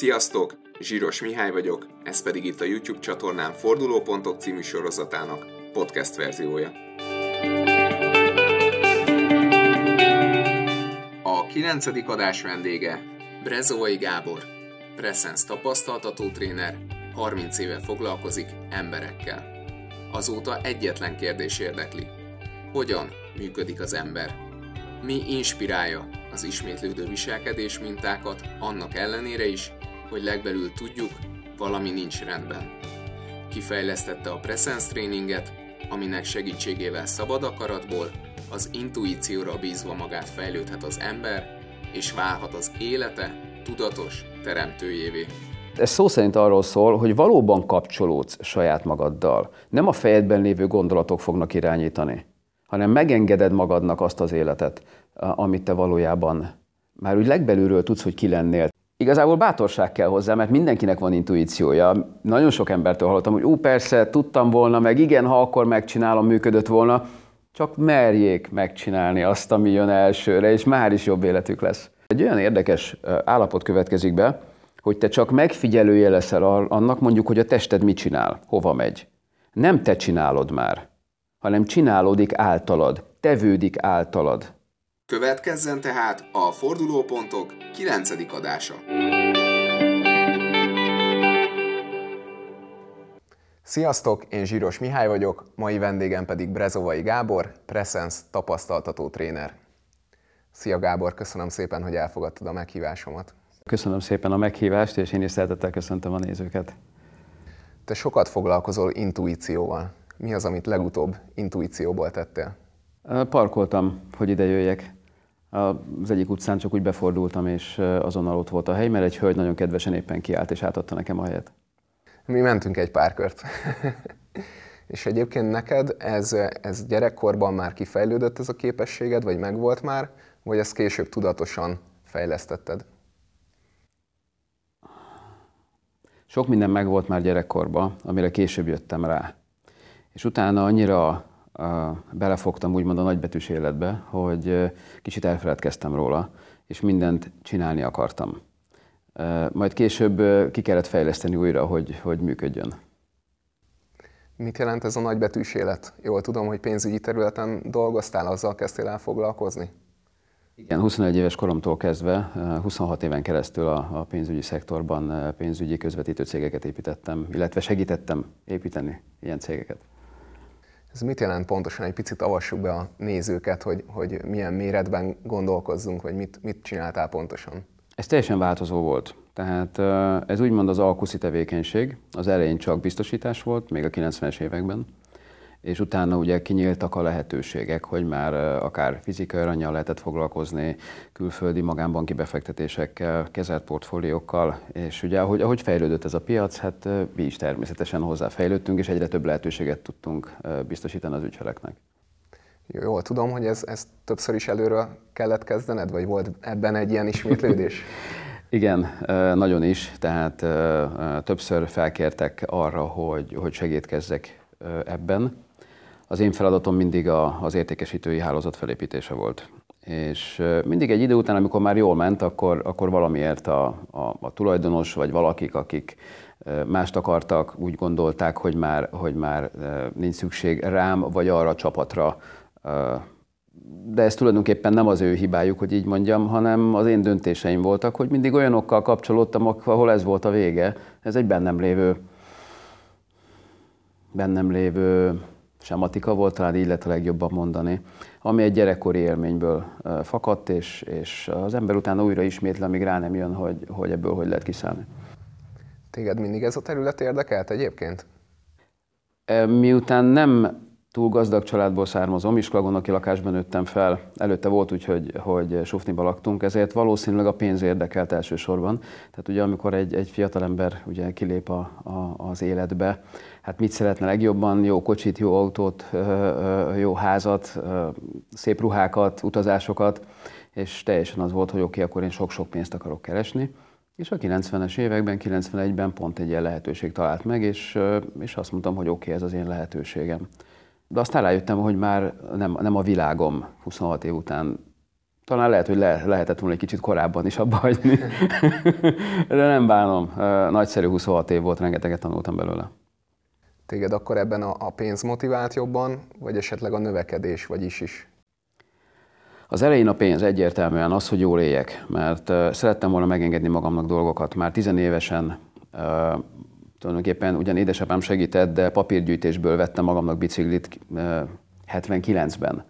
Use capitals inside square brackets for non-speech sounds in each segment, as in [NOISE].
Sziasztok! Zsíros Mihály vagyok, ez pedig itt a YouTube csatornám Fordulópontok című sorozatának podcast verziója. A kilencedik adás vendége Brezovai Gábor, Presence tapasztaltató tréner, 30 éve foglalkozik emberekkel. Azóta egyetlen kérdés érdekli. Hogyan működik az ember? Mi inspirálja az ismétlődő viselkedés mintákat annak ellenére is, hogy legbelül tudjuk, valami nincs rendben. Kifejlesztette a Presence tréninget, aminek segítségével szabad akaratból, az intuícióra bízva magát fejlődhet az ember, és válhat az élete tudatos teremtőjévé. Ez szó szerint arról szól, hogy valóban kapcsolódsz saját magaddal. Nem a fejedben lévő gondolatok fognak irányítani, hanem megengeded magadnak azt az életet, amit te valójában már úgy legbelülről tudsz, hogy ki lennél. Igazából bátorság kell hozzá, mert mindenkinek van intuíciója. Nagyon sok embertől hallottam, hogy ú, persze, tudtam volna, meg igen, ha akkor megcsinálom, működött volna. Csak merjék megcsinálni azt, ami jön elsőre, és már is jobb életük lesz. Egy olyan érdekes állapot következik be, hogy te csak megfigyelője leszel annak, mondjuk, hogy a tested mit csinál, hova megy. Nem te csinálod már, hanem csinálódik általad, tevődik általad. Következzen tehát a Fordulópontok 9. adása. Sziasztok, én Zsíros Mihály vagyok, mai vendégem pedig Brezovai Gábor, Presence tapasztaltató tréner. Szia Gábor, köszönöm szépen, hogy elfogadtad a meghívásomat. Köszönöm szépen a meghívást, és én is szeretettel köszöntöm a nézőket. Te sokat foglalkozol intuícióval. Mi az, amit legutóbb intuícióból tettél? Parkoltam, hogy ide jöjjek. Az egyik utcán csak úgy befordultam, és azonnal ott volt a hely, mert egy hölgy nagyon kedvesen éppen kiállt, és átadta nekem a helyet. Mi mentünk egy pár kört. [LAUGHS] és egyébként neked ez, ez gyerekkorban már kifejlődött ez a képességed, vagy megvolt már, vagy ezt később tudatosan fejlesztetted? Sok minden megvolt már gyerekkorban, amire később jöttem rá. És utána annyira belefogtam úgymond a nagybetűs életbe, hogy kicsit elfeledkeztem róla, és mindent csinálni akartam. Majd később ki kellett fejleszteni újra, hogy, hogy működjön. Mit jelent ez a nagybetűs élet? Jól tudom, hogy pénzügyi területen dolgoztál, azzal kezdtél el foglalkozni? Igen, 21 éves koromtól kezdve, 26 éven keresztül a, a pénzügyi szektorban pénzügyi közvetítő cégeket építettem, illetve segítettem építeni ilyen cégeket. Ez mit jelent pontosan? Egy picit avassuk be a nézőket, hogy, hogy milyen méretben gondolkozzunk, vagy mit, mit csináltál pontosan? Ez teljesen változó volt. Tehát ez úgymond az alkuszi tevékenység. Az elején csak biztosítás volt, még a 90-es években és utána ugye kinyíltak a lehetőségek, hogy már akár fizikai aranyjal lehetett foglalkozni, külföldi magánbanki befektetésekkel, kezelt portfóliókkal, és ugye ahogy, ahogy fejlődött ez a piac, hát mi is természetesen hozzáfejlődtünk, és egyre több lehetőséget tudtunk biztosítani az ügyfeleknek. Jól tudom, hogy ez, ez többször is előről kellett kezdened, vagy volt ebben egy ilyen ismétlődés? [LAUGHS] Igen, nagyon is, tehát többször felkértek arra, hogy, hogy segítkezzek ebben. Az én feladatom mindig a, az értékesítői hálózat felépítése volt. És mindig egy idő után, amikor már jól ment, akkor, akkor valamiért a, a, a tulajdonos vagy valakik, akik mást akartak, úgy gondolták, hogy már, hogy már nincs szükség rám vagy arra a csapatra. De ez tulajdonképpen nem az ő hibájuk, hogy így mondjam, hanem az én döntéseim voltak, hogy mindig olyanokkal kapcsolódtam, ahol ez volt a vége. Ez egy bennem lévő, bennem lévő sematika volt, talán így lehet a legjobban mondani, ami egy gyerekkori élményből fakadt, és, és az ember utána újra ismétli, amíg rá nem jön, hogy, hogy ebből hogy lehet kiszállni. Téged mindig ez a terület érdekelt egyébként? Miután nem túl gazdag családból származom, iskolagonoki lakásban nőttem fel. Előtte volt úgy, hogy, hogy sufniba laktunk, ezért valószínűleg a pénz érdekelt elsősorban. Tehát ugye amikor egy, egy fiatalember ugye kilép a, a, az életbe, hát mit szeretne legjobban? Jó kocsit, jó autót, jó házat, szép ruhákat, utazásokat, és teljesen az volt, hogy oké, okay, akkor én sok-sok pénzt akarok keresni. És a 90-es években, 91-ben pont egy ilyen lehetőség talált meg, és, és azt mondtam, hogy oké, okay, ez az én lehetőségem. De aztán rájöttem, hogy már nem, nem a világom 26 év után talán lehet, hogy le, lehetett volna egy kicsit korábban is abba hagyni. [LAUGHS] De nem bánom. Nagyszerű 26 év volt, rengeteget tanultam belőle. Téged akkor ebben a, pénz motivált jobban, vagy esetleg a növekedés, vagy is is? Az elején a pénz egyértelműen az, hogy jól éljek, mert szerettem volna megengedni magamnak dolgokat. Már tizenévesen tulajdonképpen ugyan édesapám segített, de papírgyűjtésből vettem magamnak biciklit uh, 79-ben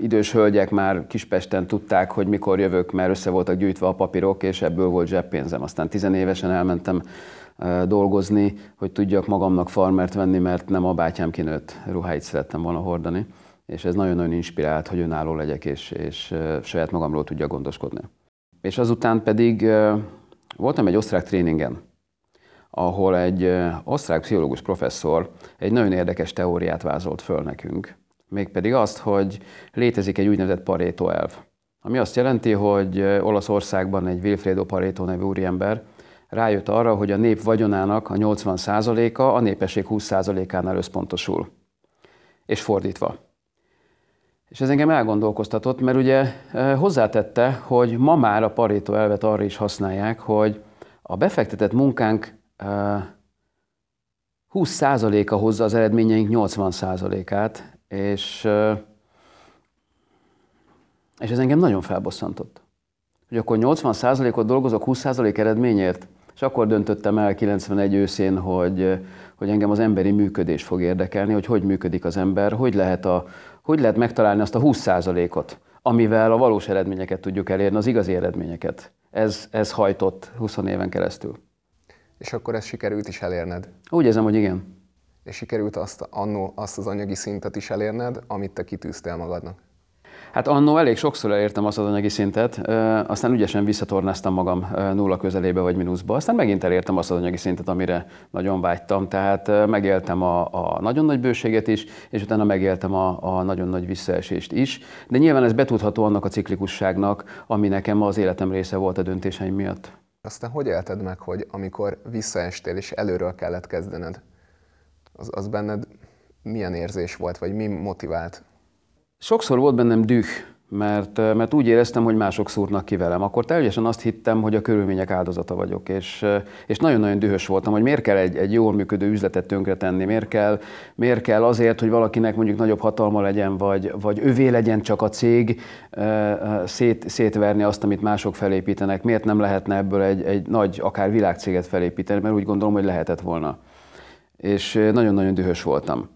idős hölgyek már Kispesten tudták, hogy mikor jövök, mert össze voltak gyűjtve a papírok, és ebből volt zseppénzem. Aztán tizenévesen elmentem dolgozni, hogy tudjak magamnak farmert venni, mert nem a bátyám kinőtt ruháit szerettem volna hordani. És ez nagyon-nagyon inspirált, hogy önálló legyek, és, és saját magamról tudja gondoskodni. És azután pedig voltam egy osztrák tréningen, ahol egy osztrák pszichológus professzor egy nagyon érdekes teóriát vázolt föl nekünk, mégpedig azt, hogy létezik egy úgynevezett Pareto elv. Ami azt jelenti, hogy Olaszországban egy Wilfredo Pareto nevű úriember rájött arra, hogy a nép vagyonának a 80%-a a népesség 20%-ánál összpontosul. És fordítva. És ez engem elgondolkoztatott, mert ugye hozzátette, hogy ma már a Pareto elvet arra is használják, hogy a befektetett munkánk 20%-a hozza az eredményeink 80%-át, és, és ez engem nagyon felbosszantott. Hogy akkor 80%-ot dolgozok 20% eredményért, és akkor döntöttem el 91 őszén, hogy, hogy engem az emberi működés fog érdekelni, hogy hogy működik az ember, hogy lehet, a, hogy lehet megtalálni azt a 20%-ot, amivel a valós eredményeket tudjuk elérni, az igazi eredményeket. Ez, ez hajtott 20 éven keresztül. És akkor ezt sikerült is elérned? Úgy érzem, hogy igen és sikerült azt, annó, azt az anyagi szintet is elérned, amit te kitűztél magadnak? Hát annó elég sokszor elértem azt az anyagi szintet, aztán ügyesen visszatornáztam magam nulla közelébe vagy mínuszba, aztán megint elértem azt az anyagi szintet, amire nagyon vágytam, tehát megéltem a, a nagyon nagy bőséget is, és utána megéltem a, a nagyon nagy visszaesést is, de nyilván ez betudható annak a ciklikusságnak, ami nekem az életem része volt a döntéseim miatt. Aztán hogy élted meg, hogy amikor visszaestél és előről kellett kezdened? az, az benned milyen érzés volt, vagy mi motivált? Sokszor volt bennem düh, mert, mert úgy éreztem, hogy mások szúrnak ki velem. Akkor teljesen azt hittem, hogy a körülmények áldozata vagyok, és, és nagyon-nagyon dühös voltam, hogy miért kell egy, egy jól működő üzletet tönkretenni, miért kell, miért kell azért, hogy valakinek mondjuk nagyobb hatalma legyen, vagy, vagy övé legyen csak a cég, szét, szétverni azt, amit mások felépítenek, miért nem lehetne ebből egy, egy nagy, akár világcéget felépíteni, mert úgy gondolom, hogy lehetett volna és nagyon-nagyon dühös voltam.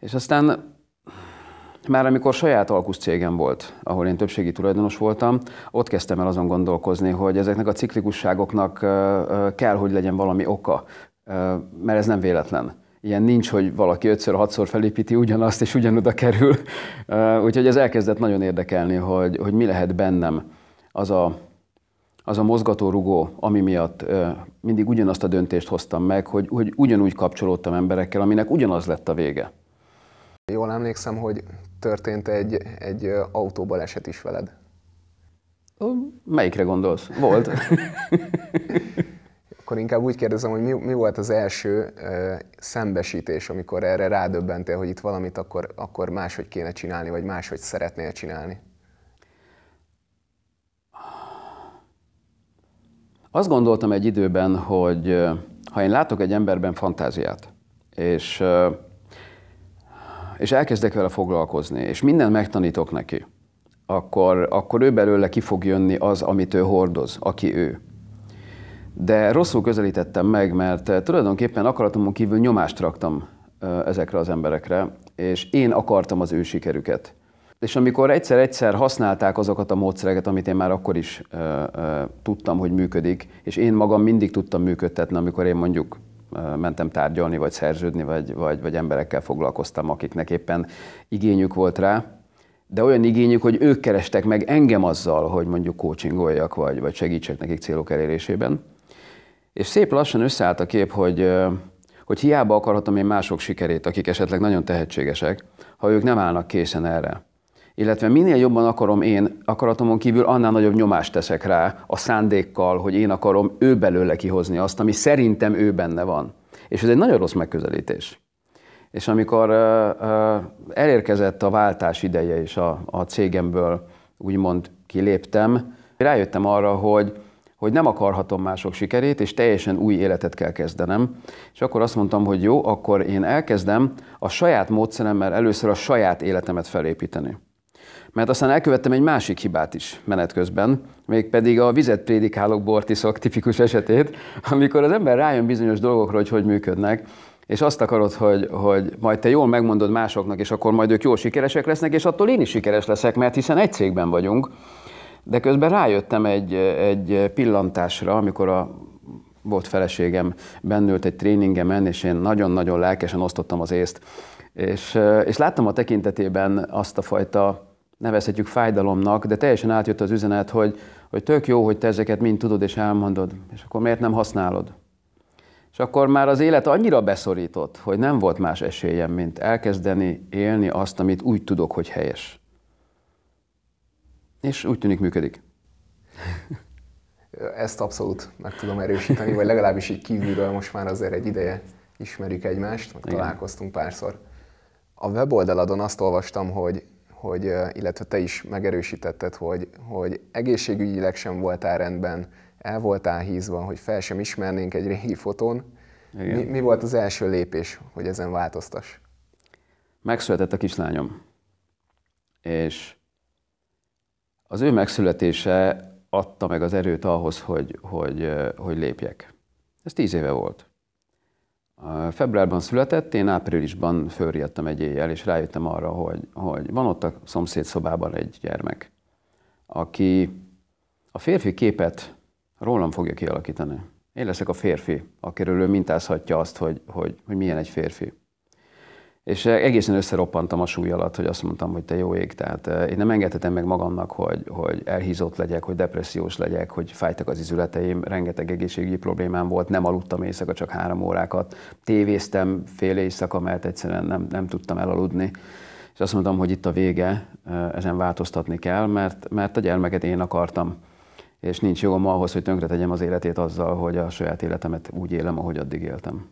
És aztán már amikor saját alkuszcégem volt, ahol én többségi tulajdonos voltam, ott kezdtem el azon gondolkozni, hogy ezeknek a ciklikusságoknak kell, hogy legyen valami oka, mert ez nem véletlen. Ilyen nincs, hogy valaki ötször, hatszor felépíti ugyanazt, és ugyanoda kerül. Úgyhogy ez elkezdett nagyon érdekelni, hogy, hogy mi lehet bennem az a az a mozgatórugó, ami miatt mindig ugyanazt a döntést hoztam meg, hogy, hogy ugyanúgy kapcsolódtam emberekkel, aminek ugyanaz lett a vége. Jól emlékszem, hogy történt egy, egy autóbaleset is veled. Melyikre gondolsz? Volt. [LAUGHS] Akkor inkább úgy kérdezem, hogy mi, mi volt az első uh, szembesítés, amikor erre rádöbbentél, hogy itt valamit akkor, akkor máshogy kéne csinálni, vagy máshogy szeretnél csinálni? Azt gondoltam egy időben, hogy ha én látok egy emberben fantáziát, és, és elkezdek vele foglalkozni, és mindent megtanítok neki, akkor, akkor ő belőle ki fog jönni az, amit ő hordoz, aki ő. De rosszul közelítettem meg, mert tulajdonképpen akaratomon kívül nyomást raktam ezekre az emberekre, és én akartam az ő sikerüket. És amikor egyszer-egyszer használták azokat a módszereket, amit én már akkor is ö, ö, tudtam, hogy működik, és én magam mindig tudtam működtetni, amikor én mondjuk mentem tárgyalni, vagy szerződni, vagy, vagy, vagy emberekkel foglalkoztam, akiknek éppen igényük volt rá, de olyan igényük, hogy ők kerestek meg engem azzal, hogy mondjuk coachingoljak, vagy, vagy segítsek nekik célok elérésében. És szép lassan összeállt a kép, hogy, hogy hiába akarhatom én mások sikerét, akik esetleg nagyon tehetségesek, ha ők nem állnak készen erre illetve minél jobban akarom én, akaratomon kívül annál nagyobb nyomást teszek rá a szándékkal, hogy én akarom ő belőle kihozni azt, ami szerintem ő benne van. És ez egy nagyon rossz megközelítés. És amikor uh, uh, elérkezett a váltás ideje, és a, a cégemből úgymond kiléptem, rájöttem arra, hogy, hogy nem akarhatom mások sikerét, és teljesen új életet kell kezdenem. És akkor azt mondtam, hogy jó, akkor én elkezdem a saját módszeremmel először a saját életemet felépíteni. Mert aztán elkövettem egy másik hibát is menet közben, mégpedig a vizet prédikálok bortiszok tipikus esetét, amikor az ember rájön bizonyos dolgokra, hogy hogy működnek, és azt akarod, hogy, hogy majd te jól megmondod másoknak, és akkor majd ők jól sikeresek lesznek, és attól én is sikeres leszek, mert hiszen egy cégben vagyunk. De közben rájöttem egy, egy pillantásra, amikor a volt feleségem bennült egy tréningemen, és én nagyon-nagyon lelkesen osztottam az észt. És, és láttam a tekintetében azt a fajta, nevezhetjük fájdalomnak, de teljesen átjött az üzenet, hogy, hogy tök jó, hogy te ezeket mind tudod és elmondod, és akkor miért nem használod? És akkor már az élet annyira beszorított, hogy nem volt más esélyem, mint elkezdeni élni azt, amit úgy tudok, hogy helyes. És úgy tűnik működik. [LAUGHS] Ezt abszolút meg tudom erősíteni, vagy legalábbis így kívülről most már azért egy ideje ismerjük egymást, meg találkoztunk párszor. A weboldaladon azt olvastam, hogy, hogy, illetve te is megerősítetted, hogy, hogy egészségügyileg sem voltál rendben, el voltál hízva, hogy fel sem ismernénk egy régi fotón. Mi, mi volt az első lépés, hogy ezen változtass? Megszületett a kislányom, és az ő megszületése adta meg az erőt ahhoz, hogy, hogy, hogy lépjek. Ez tíz éve volt. Februárban született, én áprilisban fölriadtam egy éjjel, és rájöttem arra, hogy, hogy van ott a szomszéd szobában egy gyermek, aki a férfi képet rólam fogja kialakítani. Én leszek a férfi, akiről ő mintázhatja azt, hogy, hogy, hogy milyen egy férfi. És egészen összeroppantam a súly alatt, hogy azt mondtam, hogy te jó ég, tehát eh, én nem engedhetem meg magamnak, hogy, hogy elhízott legyek, hogy depressziós legyek, hogy fájtak az izületeim, rengeteg egészségügyi problémám volt, nem aludtam éjszaka, csak három órákat, tévéztem fél éjszaka, mert egyszerűen nem, nem tudtam elaludni. És azt mondtam, hogy itt a vége, eh, ezen változtatni kell, mert, mert a gyermeket én akartam és nincs jogom ahhoz, hogy tönkretegyem az életét azzal, hogy a saját életemet úgy élem, ahogy addig éltem.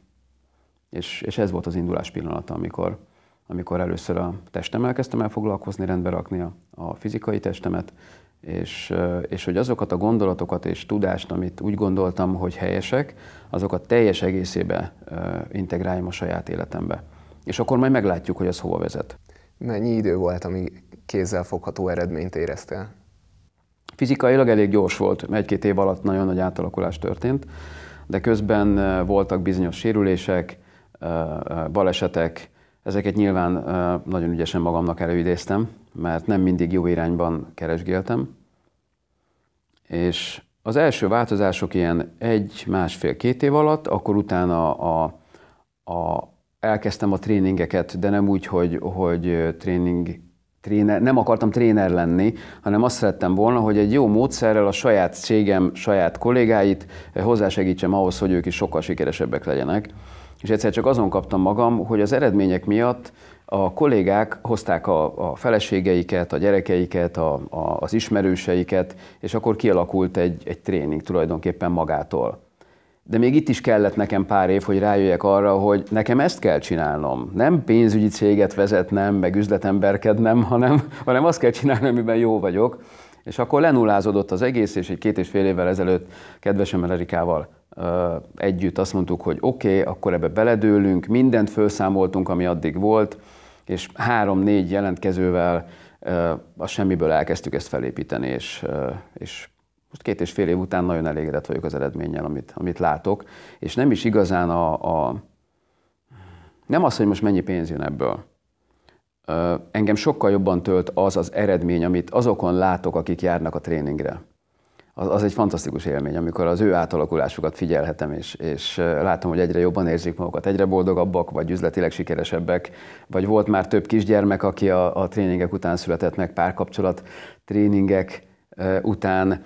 És, és ez volt az indulás pillanata, amikor, amikor először a testem elkezdtem el foglalkozni, rendbe rakni a, a fizikai testemet, és, és hogy azokat a gondolatokat és tudást, amit úgy gondoltam, hogy helyesek, azokat teljes egészébe integráljam a saját életembe. És akkor majd meglátjuk, hogy ez hova vezet. Mennyi idő volt, amíg kézzel fogható eredményt éreztél? Fizikailag elég gyors volt, egy-két év alatt nagyon nagy átalakulás történt, de közben voltak bizonyos sérülések, balesetek, ezeket nyilván nagyon ügyesen magamnak előidéztem, mert nem mindig jó irányban keresgéltem. És az első változások ilyen egy, másfél, két év alatt, akkor utána a, a, elkezdtem a tréningeket, de nem úgy, hogy, hogy tréning tréner, nem akartam tréner lenni, hanem azt szerettem volna, hogy egy jó módszerrel a saját cégem, saját kollégáit hozzásegítsem ahhoz, hogy ők is sokkal sikeresebbek legyenek. És egyszer csak azon kaptam magam, hogy az eredmények miatt a kollégák hozták a, a feleségeiket, a gyerekeiket, a, a, az ismerőseiket, és akkor kialakult egy, egy tréning tulajdonképpen magától. De még itt is kellett nekem pár év, hogy rájöjjek arra, hogy nekem ezt kell csinálnom. Nem pénzügyi céget vezetnem, meg üzletemberkednem, hanem, hanem azt kell csinálnom, amiben jó vagyok. És akkor lenullázódott az egész, és egy két és fél évvel ezelőtt kedvesem Erikával együtt azt mondtuk, hogy oké, okay, akkor ebbe beledőlünk, mindent felszámoltunk, ami addig volt, és három-négy jelentkezővel a semmiből elkezdtük ezt felépíteni, és, és most két és fél év után nagyon elégedett vagyok az eredménnyel, amit, amit látok, és nem is igazán a, a nem az, hogy most mennyi pénz jön ebből. Engem sokkal jobban tölt az az eredmény, amit azokon látok, akik járnak a tréningre. Az, az egy fantasztikus élmény, amikor az ő átalakulásukat figyelhetem, és, és látom, hogy egyre jobban érzik magukat, egyre boldogabbak, vagy üzletileg sikeresebbek, vagy volt már több kisgyermek, aki a, a tréningek után született meg, párkapcsolat tréningek után,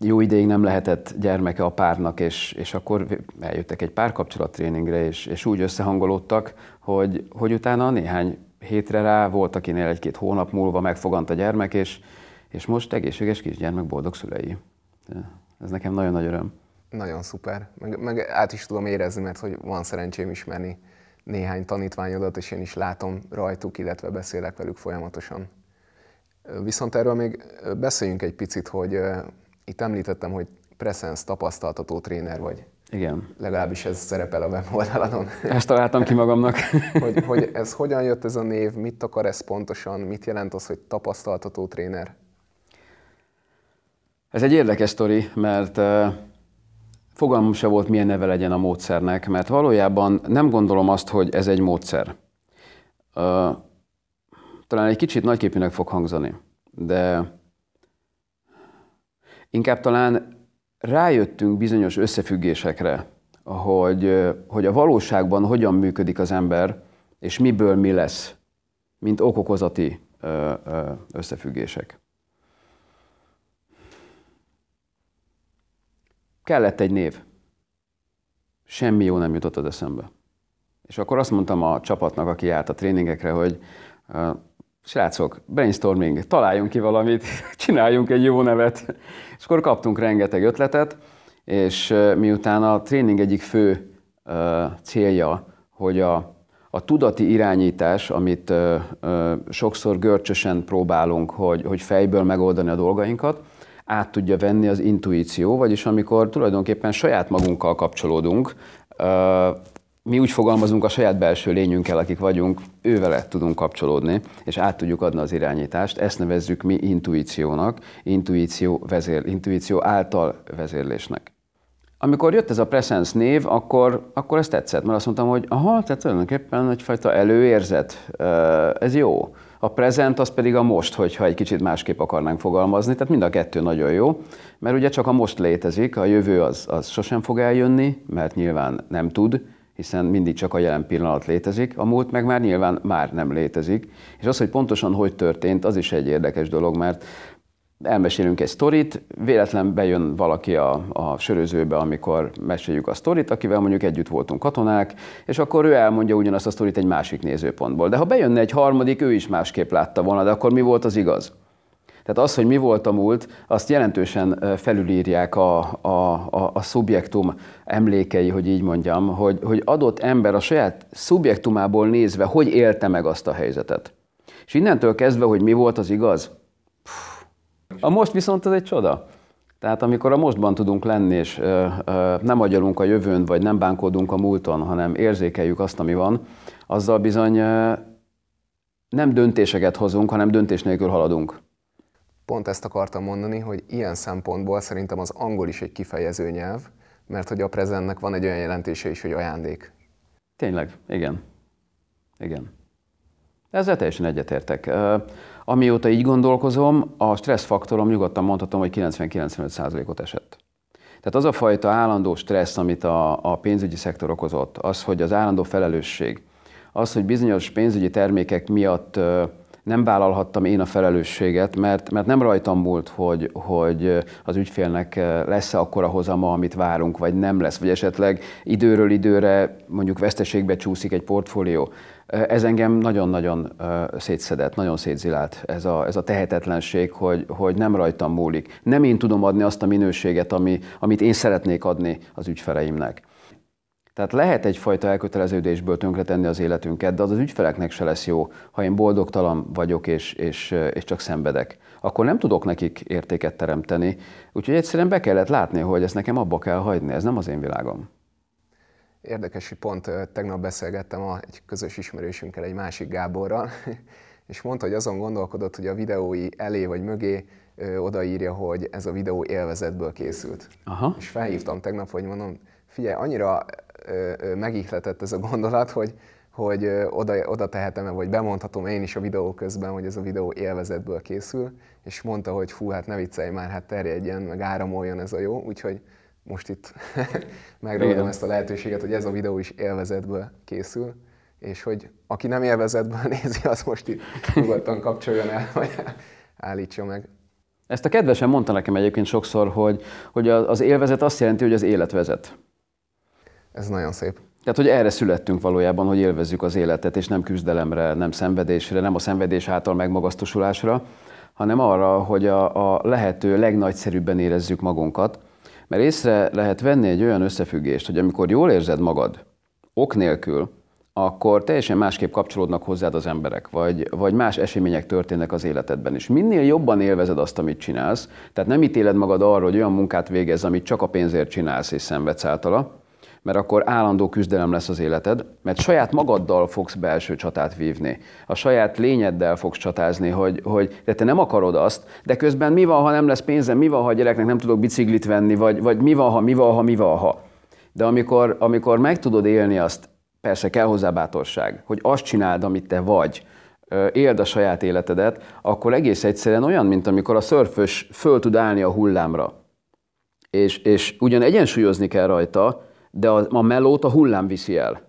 jó ideig nem lehetett gyermeke a párnak, és, és akkor eljöttek egy párkapcsolattréningre, és, és úgy összehangolódtak, hogy, hogy utána néhány hétre rá volt, akinél egy-két hónap múlva megfogant a gyermek, és, és most egészséges kisgyermek boldog szülei. Ez nekem nagyon nagy öröm. Nagyon szuper. Meg, meg át is tudom érezni, mert hogy van szerencsém ismerni néhány tanítványodat, és én is látom rajtuk, illetve beszélek velük folyamatosan. Viszont erről még beszéljünk egy picit, hogy itt említettem, hogy Presence tapasztaltató tréner vagy. Igen. Legalábbis ez szerepel a weboldaladon. [LAUGHS] Ezt találtam ki magamnak. [LAUGHS] hogy, hogy ez hogyan jött ez a név, mit akar ez pontosan, mit jelent az, hogy tapasztaltató tréner? Ez egy érdekes sztori, mert fogalmam se volt, milyen neve legyen a módszernek, mert valójában nem gondolom azt, hogy ez egy módszer. Talán egy kicsit nagyképűnek fog hangzani, de inkább talán rájöttünk bizonyos összefüggésekre, hogy, hogy a valóságban hogyan működik az ember, és miből mi lesz, mint okokozati összefüggések. Kellett egy név. Semmi jó nem jutott az eszembe. És akkor azt mondtam a csapatnak, aki járt a tréningekre, hogy srácok, brainstorming, találjunk ki valamit, [LAUGHS] csináljunk egy jó nevet. És akkor kaptunk rengeteg ötletet, és miután a tréning egyik fő célja, hogy a, a tudati irányítás, amit sokszor görcsösen próbálunk, hogy, hogy fejből megoldani a dolgainkat, át tudja venni az intuíció, vagyis amikor tulajdonképpen saját magunkkal kapcsolódunk, mi úgy fogalmazunk a saját belső lényünkkel, akik vagyunk, ővele tudunk kapcsolódni, és át tudjuk adni az irányítást. Ezt nevezzük mi intuíciónak, intuíció, vezér, intuíció által vezérlésnek. Amikor jött ez a Presence név, akkor, akkor ez tetszett, mert azt mondtam, hogy aha, tehát tulajdonképpen egyfajta előérzet, ez jó. A present az pedig a most, hogyha egy kicsit másképp akarnánk fogalmazni, tehát mind a kettő nagyon jó, mert ugye csak a most létezik, a jövő az, az sosem fog eljönni, mert nyilván nem tud, hiszen mindig csak a jelen pillanat létezik, a múlt meg már nyilván már nem létezik. És az, hogy pontosan hogy történt, az is egy érdekes dolog, mert elmesélünk egy sztorit, véletlen bejön valaki a, a sörözőbe, amikor meséljük a sztorit, akivel mondjuk együtt voltunk katonák, és akkor ő elmondja ugyanazt a sztorit egy másik nézőpontból. De ha bejönne egy harmadik, ő is másképp látta volna, de akkor mi volt az igaz? Tehát az, hogy mi volt a múlt, azt jelentősen felülírják a, a, a, a szubjektum emlékei, hogy így mondjam, hogy, hogy adott ember a saját szubjektumából nézve, hogy élte meg azt a helyzetet. És innentől kezdve, hogy mi volt az igaz, a most viszont ez egy csoda. Tehát amikor a mostban tudunk lenni, és ö, ö, nem agyalunk a jövőn, vagy nem bánkódunk a múlton, hanem érzékeljük azt, ami van, azzal bizony ö, nem döntéseket hozunk, hanem döntés nélkül haladunk. Pont ezt akartam mondani, hogy ilyen szempontból szerintem az angol is egy kifejező nyelv, mert hogy a prezentnek van egy olyan jelentése is, hogy ajándék. Tényleg, igen. Igen. Ezzel teljesen egyetértek. Amióta így gondolkozom, a stressz faktorom nyugodtan mondhatom, hogy 90-95%-ot esett. Tehát az a fajta állandó stressz, amit a, a pénzügyi szektor okozott, az, hogy az állandó felelősség, az, hogy bizonyos pénzügyi termékek miatt nem vállalhattam én a felelősséget, mert, mert nem rajtam múlt, hogy, hogy az ügyfélnek lesz-e akkora hozama, amit várunk, vagy nem lesz, vagy esetleg időről időre mondjuk veszteségbe csúszik egy portfólió. Ez engem nagyon-nagyon szétszedett, nagyon szétzilált ez a, ez a tehetetlenség, hogy, hogy nem rajtam múlik. Nem én tudom adni azt a minőséget, ami, amit én szeretnék adni az ügyfeleimnek. Tehát lehet egyfajta elköteleződésből tönkretenni az életünket, de az az ügyfeleknek se lesz jó, ha én boldogtalan vagyok és, és, és csak szenvedek. Akkor nem tudok nekik értéket teremteni. Úgyhogy egyszerűen be kellett látni, hogy ezt nekem abba kell hagyni, ez nem az én világom. Érdekes, hogy pont tegnap beszélgettem a, egy közös ismerősünkkel, egy másik Gáborral, [LAUGHS] és mondta, hogy azon gondolkodott, hogy a videói elé vagy mögé ö, odaírja, hogy ez a videó élvezetből készült. Aha. És felhívtam tegnap, hogy mondom, figyelj, annyira megihletett ez a gondolat, hogy, hogy oda, oda tehetem-e, vagy bemondhatom én is a videó közben, hogy ez a videó élvezetből készül, és mondta, hogy fú, hát ne viccelj már, hát terjedjen, meg áramoljon ez a jó, úgyhogy most itt [LAUGHS] megragadom ezt a lehetőséget, hogy ez a videó is élvezetből készül, és hogy aki nem élvezetből [LAUGHS] nézi, az most itt nyugodtan kapcsoljon el, vagy állítsa meg. Ezt a kedvesen mondta nekem egyébként sokszor, hogy, hogy az élvezet azt jelenti, hogy az élet vezet. Ez nagyon szép. Tehát, hogy erre születtünk valójában, hogy élvezzük az életet, és nem küzdelemre, nem szenvedésre, nem a szenvedés által megmagasztosulásra, hanem arra, hogy a, a lehető legnagyszerűbben érezzük magunkat, mert észre lehet venni egy olyan összefüggést, hogy amikor jól érzed magad, ok nélkül, akkor teljesen másképp kapcsolódnak hozzád az emberek, vagy, vagy más események történnek az életedben is. Minél jobban élvezed azt, amit csinálsz, tehát nem ítéled magad arra, hogy olyan munkát végez, amit csak a pénzért csinálsz és szenvedsz általa, mert akkor állandó küzdelem lesz az életed, mert saját magaddal fogsz belső csatát vívni. A saját lényeddel fogsz csatázni, hogy, hogy de te nem akarod azt, de közben mi van, ha nem lesz pénzem, mi van, ha a gyereknek nem tudok biciklit venni, vagy, vagy mi van, ha, mi van, ha, mi van, ha. De amikor, amikor meg tudod élni azt, persze kell hozzá bátorság, hogy azt csináld, amit te vagy, éld a saját életedet, akkor egész egyszerűen olyan, mint amikor a szörfös föl tud állni a hullámra. És, és ugyan egyensúlyozni kell rajta, de a, a melót a hullám viszi el.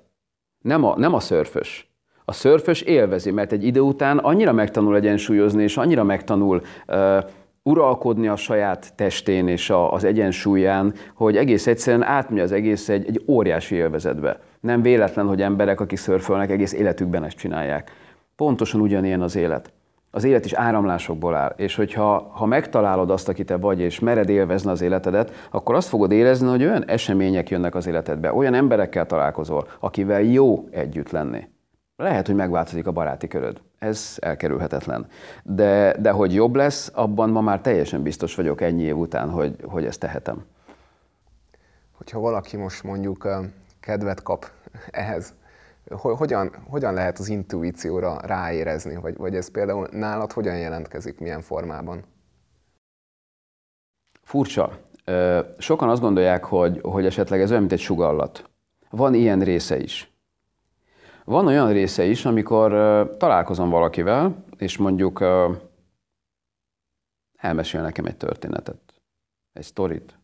Nem a, nem a szörfös. A szörfös élvezi, mert egy idő után annyira megtanul egyensúlyozni, és annyira megtanul uh, uralkodni a saját testén és a, az egyensúlyán, hogy egész egyszerűen átmegy az egész egy, egy óriási élvezetbe. Nem véletlen, hogy emberek, akik szörfölnek, egész életükben ezt csinálják. Pontosan ugyanilyen az élet az élet is áramlásokból áll, és hogyha ha megtalálod azt, aki te vagy, és mered élvezni az életedet, akkor azt fogod érezni, hogy olyan események jönnek az életedbe, olyan emberekkel találkozol, akivel jó együtt lenni. Lehet, hogy megváltozik a baráti köröd. Ez elkerülhetetlen. De, de hogy jobb lesz, abban ma már teljesen biztos vagyok ennyi év után, hogy, hogy ezt tehetem. Hogyha valaki most mondjuk kedvet kap [LAUGHS] ehhez, hogyan, hogyan lehet az intuícióra ráérezni, vagy, vagy ez például nálad hogyan jelentkezik, milyen formában? Furcsa. Sokan azt gondolják, hogy, hogy esetleg ez olyan, mint egy sugallat. Van ilyen része is. Van olyan része is, amikor találkozom valakivel, és mondjuk elmesél nekem egy történetet, egy sztorit,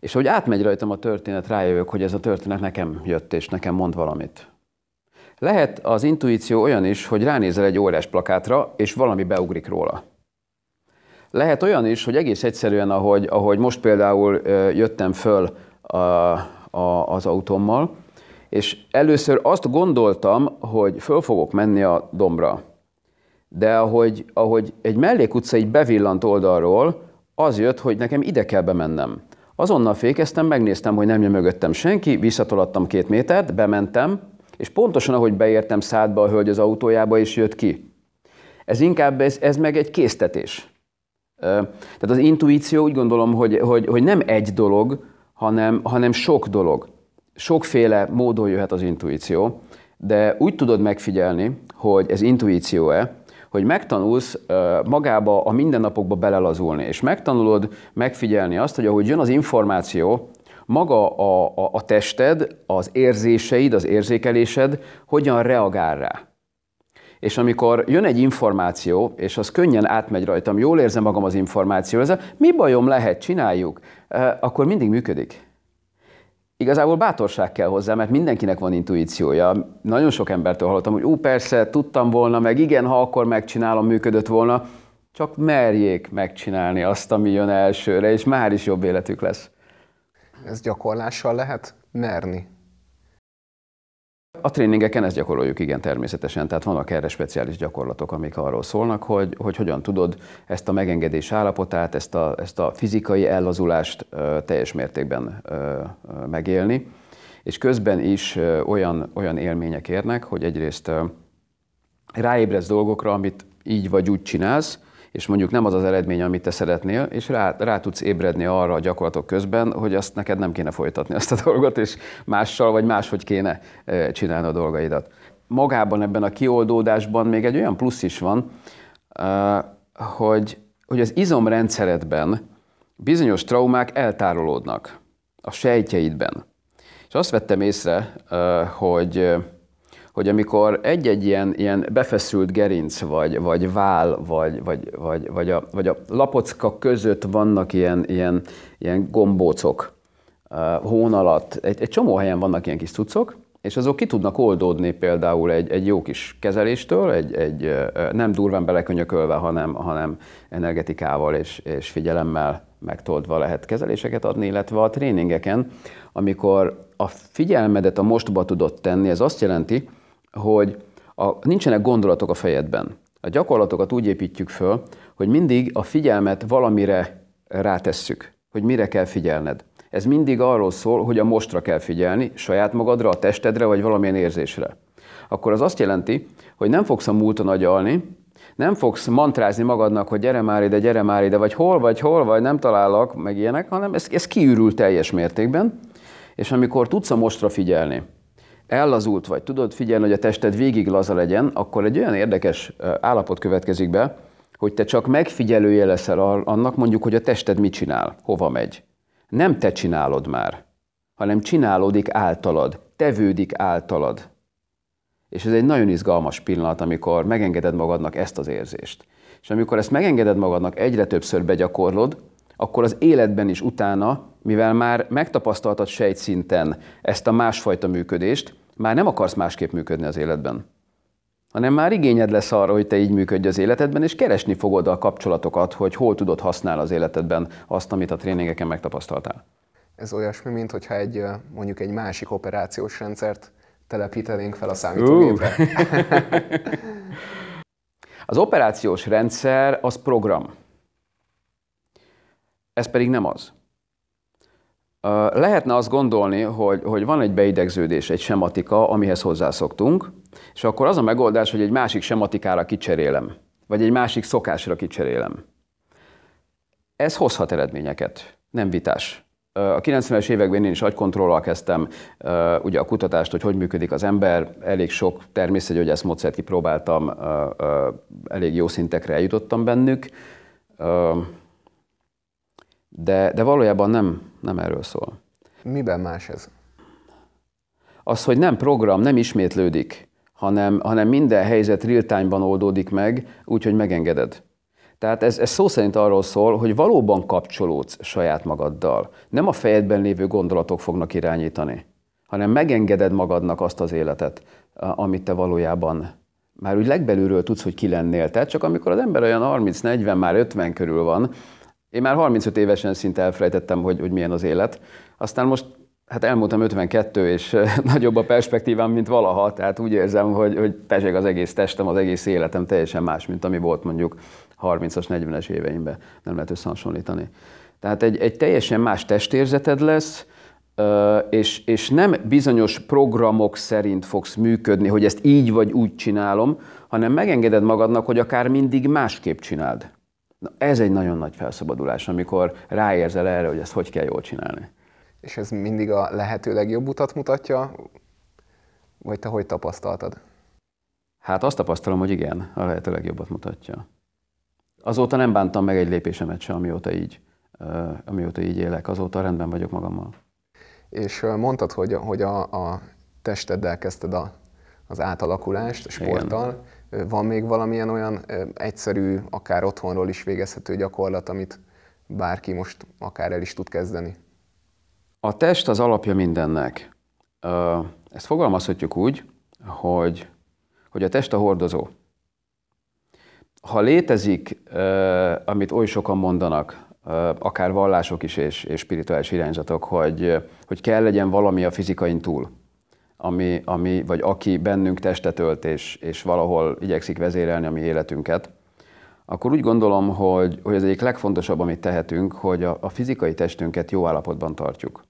és hogy átmegy rajtam a történet, rájövök, hogy ez a történet nekem jött, és nekem mond valamit. Lehet az intuíció olyan is, hogy ránézel egy órás plakátra, és valami beugrik róla. Lehet olyan is, hogy egész egyszerűen, ahogy, ahogy most például jöttem föl a, a, az autómmal, és először azt gondoltam, hogy föl fogok menni a dombra. De ahogy, ahogy egy mellékutca egy bevillant oldalról, az jött, hogy nekem ide kell bemennem. Azonnal fékeztem, megnéztem, hogy nem jön mögöttem senki, visszatolattam két métert, bementem, és pontosan ahogy beértem, szállt be a hölgy az autójába, és jött ki. Ez inkább, ez, ez meg egy késztetés. Tehát az intuíció úgy gondolom, hogy, hogy, hogy nem egy dolog, hanem, hanem sok dolog. Sokféle módon jöhet az intuíció, de úgy tudod megfigyelni, hogy ez intuíció-e, hogy megtanulsz magába a mindennapokba belelazulni, és megtanulod megfigyelni azt, hogy ahogy jön az információ, maga a, a, a tested, az érzéseid, az érzékelésed hogyan reagál rá. És amikor jön egy információ, és az könnyen átmegy rajtam, jól érzem magam az információval, mi bajom lehet, csináljuk, akkor mindig működik. Igazából bátorság kell hozzá, mert mindenkinek van intuíciója. Nagyon sok embertől hallottam, hogy ú, persze, tudtam volna, meg igen, ha akkor megcsinálom, működött volna. Csak merjék megcsinálni azt, ami jön elsőre, és már is jobb életük lesz. Ez gyakorlással lehet merni? A tréningeken ezt gyakoroljuk, igen, természetesen. Tehát vannak erre speciális gyakorlatok, amik arról szólnak, hogy, hogy hogyan tudod ezt a megengedés állapotát, ezt a, ezt a fizikai ellazulást ö, teljes mértékben ö, ö, megélni. És közben is ö, olyan, olyan élmények érnek, hogy egyrészt ö, ráébredsz dolgokra, amit így vagy úgy csinálsz, és mondjuk nem az az eredmény, amit te szeretnél, és rá, rá tudsz ébredni arra a gyakorlatok közben, hogy azt neked nem kéne folytatni azt a dolgot, és mással vagy máshogy kéne csinálni a dolgaidat. Magában ebben a kioldódásban még egy olyan plusz is van, hogy, hogy az izomrendszeredben bizonyos traumák eltárolódnak a sejtjeidben. És azt vettem észre, hogy hogy amikor egy-egy ilyen, ilyen befeszült gerinc, vagy, vagy vál, vagy, vagy, vagy, vagy, a, vagy a lapocka között vannak ilyen, ilyen, ilyen gombócok, hón alatt, egy, egy csomó helyen vannak ilyen kis cuccok, és azok ki tudnak oldódni például egy, egy jó kis kezeléstől, egy, egy nem durván belekönyökölve, hanem, hanem energetikával és, és figyelemmel megtoldva lehet kezeléseket adni, illetve a tréningeken, amikor a figyelmedet a mostba tudod tenni, ez azt jelenti, hogy a, nincsenek gondolatok a fejedben. A gyakorlatokat úgy építjük föl, hogy mindig a figyelmet valamire rátesszük, hogy mire kell figyelned. Ez mindig arról szól, hogy a mostra kell figyelni, saját magadra, a testedre, vagy valamilyen érzésre. Akkor az azt jelenti, hogy nem fogsz a múlton agyalni, nem fogsz mantrázni magadnak, hogy gyere már ide, gyere már ide, vagy hol vagy, hol vagy, nem találok, meg ilyenek, hanem ez, ez kiürül teljes mértékben, és amikor tudsz a mostra figyelni, ellazult vagy, tudod figyelni, hogy a tested végig laza legyen, akkor egy olyan érdekes állapot következik be, hogy te csak megfigyelője leszel annak, mondjuk, hogy a tested mit csinál, hova megy. Nem te csinálod már, hanem csinálódik általad, tevődik általad. És ez egy nagyon izgalmas pillanat, amikor megengeded magadnak ezt az érzést. És amikor ezt megengeded magadnak, egyre többször begyakorlod, akkor az életben is utána, mivel már megtapasztaltad sejtszinten ezt a másfajta működést, már nem akarsz másképp működni az életben. Hanem már igényed lesz arra, hogy te így működj az életedben, és keresni fogod a kapcsolatokat, hogy hol tudod használni az életedben azt, amit a tréningeken megtapasztaltál. Ez olyasmi, mint hogyha egy, mondjuk egy másik operációs rendszert telepítenénk fel a számítógépre. [LAUGHS] az operációs rendszer az program. Ez pedig nem az. Lehetne azt gondolni, hogy, hogy van egy beidegződés, egy sematika, amihez hozzászoktunk, és akkor az a megoldás, hogy egy másik sematikára kicserélem, vagy egy másik szokásra kicserélem. Ez hozhat eredményeket, nem vitás. A 90-es években én is agykontrollal kezdtem ugye a kutatást, hogy hogy működik az ember. Elég sok természetgyógyász módszert kipróbáltam, elég jó szintekre eljutottam bennük, de, de valójában nem, nem erről szól. Miben más ez? Az, hogy nem program, nem ismétlődik, hanem, hanem minden helyzet real-time-ban oldódik meg, úgyhogy megengeded. Tehát ez, ez szó szerint arról szól, hogy valóban kapcsolódsz saját magaddal. Nem a fejedben lévő gondolatok fognak irányítani, hanem megengeded magadnak azt az életet, amit te valójában már úgy legbelülről tudsz, hogy ki lennél. Tehát csak amikor az ember olyan 30-40, már 50 körül van, én már 35 évesen szinte elfelejtettem, hogy, hogy milyen az élet. Aztán most hát elmúltam 52, és [LAUGHS] nagyobb a perspektívám, mint valaha, tehát úgy érzem, hogy, hogy peseg az egész testem, az egész életem teljesen más, mint ami volt mondjuk 30-as, 40-es éveimben. Nem lehet összehasonlítani. Tehát egy, egy teljesen más testérzeted lesz, és, és nem bizonyos programok szerint fogsz működni, hogy ezt így vagy úgy csinálom, hanem megengeded magadnak, hogy akár mindig másképp csináld. Na, ez egy nagyon nagy felszabadulás, amikor ráérzel erre, hogy ezt hogy kell jól csinálni. És ez mindig a lehető legjobb utat mutatja, vagy te hogy tapasztaltad? Hát azt tapasztalom, hogy igen, a lehető legjobbat mutatja. Azóta nem bántam meg egy lépésemet sem, amióta így, amióta így élek. Azóta rendben vagyok magammal. És mondtad, hogy, hogy a, a testeddel kezdted a, az átalakulást a sporttal. Igen. Van még valamilyen olyan egyszerű, akár otthonról is végezhető gyakorlat, amit bárki most akár el is tud kezdeni? A test az alapja mindennek. Ezt fogalmazhatjuk úgy, hogy, hogy a test a hordozó. Ha létezik, amit oly sokan mondanak, akár vallások is és, és spirituális irányzatok, hogy, hogy kell legyen valami a fizikain túl, ami, ami, vagy aki bennünk testet ölt, és, és valahol igyekszik vezérelni a mi életünket, akkor úgy gondolom, hogy, hogy ez egyik legfontosabb, amit tehetünk, hogy a, a fizikai testünket jó állapotban tartjuk.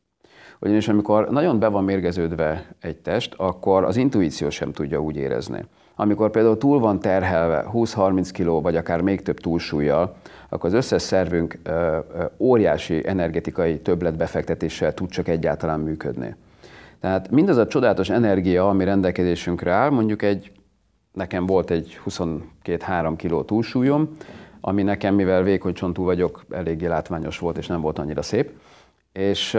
Ugyanis amikor nagyon be van mérgeződve egy test, akkor az intuíció sem tudja úgy érezni. Amikor például túl van terhelve 20-30 kg, vagy akár még több túlsúlyjal, akkor az összes szervünk óriási energetikai többletbefektetéssel tud csak egyáltalán működni. Tehát mindaz a csodálatos energia, ami rendelkezésünkre áll, mondjuk egy, nekem volt egy 22-3 kg túlsúlyom, ami nekem, mivel vékony csontú vagyok, eléggé látványos volt, és nem volt annyira szép. És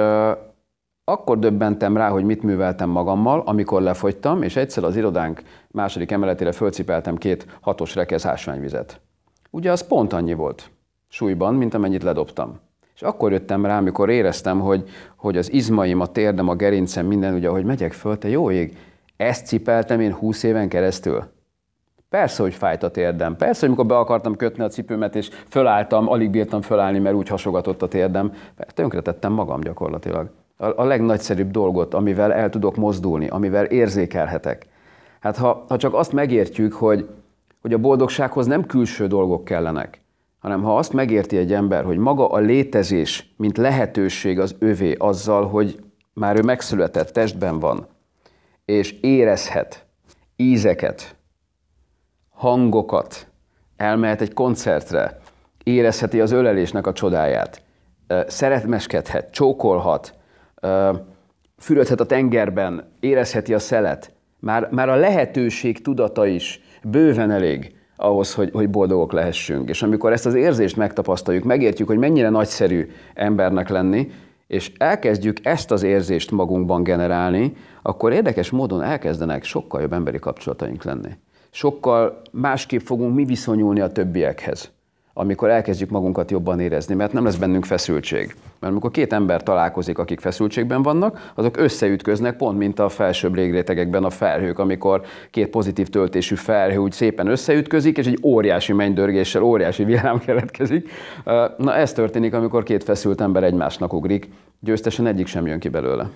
akkor döbbentem rá, hogy mit műveltem magammal, amikor lefogytam, és egyszer az irodánk második emeletére fölcipeltem két hatos rekesz ásványvizet. Ugye az pont annyi volt súlyban, mint amennyit ledobtam. És akkor jöttem rá, amikor éreztem, hogy, hogy az izmaim, a térdem, a gerincem, minden, ugye, ahogy megyek föl, te jó ég, ezt cipeltem én 20 éven keresztül. Persze, hogy fájt a térdem. Persze, hogy amikor be akartam kötni a cipőmet, és fölálltam, alig bírtam fölállni, mert úgy hasogatott a térdem. Tönkretettem magam gyakorlatilag. A, a legnagyszerűbb dolgot, amivel el tudok mozdulni, amivel érzékelhetek. Hát ha, ha csak azt megértjük, hogy, hogy a boldogsághoz nem külső dolgok kellenek, hanem ha azt megérti egy ember, hogy maga a létezés, mint lehetőség az övé azzal, hogy már ő megszületett, testben van, és érezhet ízeket, hangokat, elmehet egy koncertre, érezheti az ölelésnek a csodáját, szeretmeskedhet, csókolhat, fürödhet a tengerben, érezheti a szelet. Már, már a lehetőség tudata is bőven elég ahhoz, hogy, hogy boldogok lehessünk. És amikor ezt az érzést megtapasztaljuk, megértjük, hogy mennyire nagyszerű embernek lenni, és elkezdjük ezt az érzést magunkban generálni, akkor érdekes módon elkezdenek sokkal jobb emberi kapcsolataink lenni. Sokkal másképp fogunk mi viszonyulni a többiekhez amikor elkezdjük magunkat jobban érezni, mert nem lesz bennünk feszültség. Mert amikor két ember találkozik, akik feszültségben vannak, azok összeütköznek, pont mint a felsőbb légrétegekben a felhők, amikor két pozitív töltésű felhő úgy szépen összeütközik, és egy óriási mennydörgéssel óriási villám [LAUGHS] keletkezik. Na ez történik, amikor két feszült ember egymásnak ugrik, győztesen egyik sem jön ki belőle.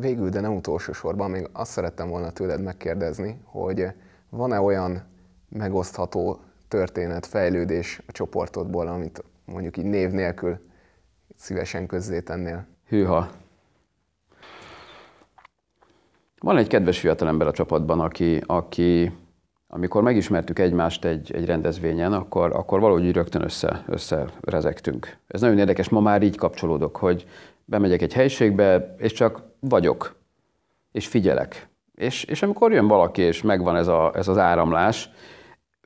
Végül, de nem utolsó sorban, még azt szerettem volna tőled megkérdezni, hogy van-e olyan megosztható történet, fejlődés a csoportodból, amit mondjuk így név nélkül szívesen közzétennél? Hűha. Van egy kedves fiatalember a csapatban, aki, aki amikor megismertük egymást egy, egy rendezvényen, akkor, akkor valahogy rögtön össze, össze rezegtünk. Ez nagyon érdekes, ma már így kapcsolódok, hogy bemegyek egy helyiségbe, és csak vagyok, és figyelek. És, és amikor jön valaki, és megvan ez, a, ez az áramlás,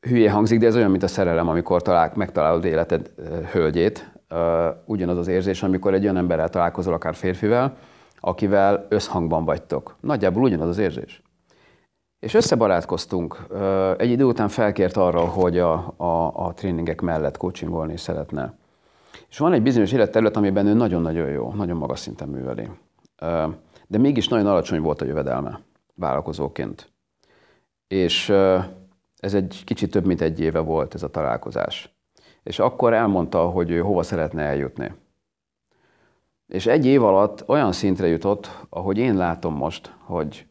hülye hangzik, de ez olyan, mint a szerelem, amikor talál, megtalálod életed hölgyét. Ugyanaz az érzés, amikor egy olyan emberrel találkozol, akár férfivel, akivel összhangban vagytok. Nagyjából ugyanaz az érzés. És összebarátkoztunk. Egy idő után felkért arra, hogy a, a, a tréningek mellett coachingolni szeretne. És van egy bizonyos életterület, amiben ő nagyon-nagyon jó, nagyon magas szinten műveli. De mégis nagyon alacsony volt a jövedelme vállalkozóként. És ez egy kicsit több mint egy éve volt ez a találkozás. És akkor elmondta, hogy ő hova szeretne eljutni. És egy év alatt olyan szintre jutott, ahogy én látom most, hogy,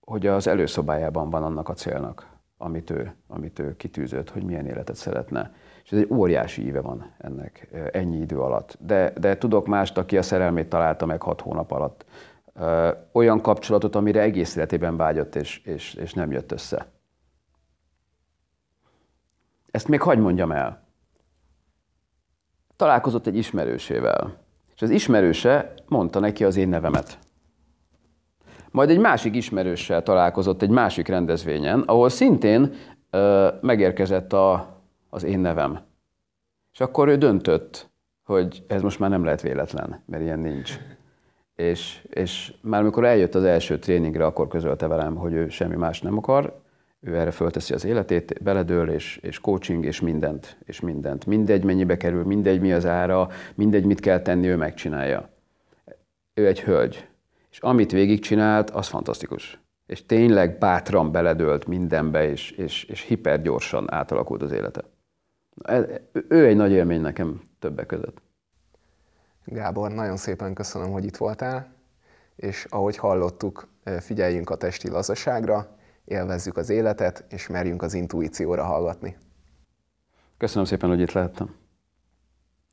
hogy az előszobájában van annak a célnak, amit ő, amit ő kitűzött, hogy milyen életet szeretne. És ez egy óriási íve van ennek ennyi idő alatt. De, de tudok mást, aki a szerelmét találta meg hat hónap alatt. Olyan kapcsolatot, amire egész életében vágyott, és, és, és nem jött össze. Ezt még hagyd mondjam el. Találkozott egy ismerősével, és az ismerőse mondta neki az én nevemet. Majd egy másik ismerőssel találkozott egy másik rendezvényen, ahol szintén ö, megérkezett a, az én nevem. És akkor ő döntött, hogy ez most már nem lehet véletlen, mert ilyen nincs. És, és már amikor eljött az első tréningre, akkor közölte velem, hogy ő semmi más nem akar, ő erre fölteszi az életét, beledől, és, és coaching, és mindent, és mindent. Mindegy, mennyibe kerül, mindegy, mi az ára, mindegy, mit kell tenni, ő megcsinálja. Ő egy hölgy, és amit végigcsinált, az fantasztikus. És tényleg bátran beledőlt mindenbe, és, és, és hipergyorsan átalakult az élete. Ő egy nagy élmény nekem többek között. Gábor, nagyon szépen köszönöm, hogy itt voltál, és ahogy hallottuk, figyeljünk a testi lazaságra, élvezzük az életet, és merjünk az intuícióra hallgatni. Köszönöm szépen, hogy itt lehettem.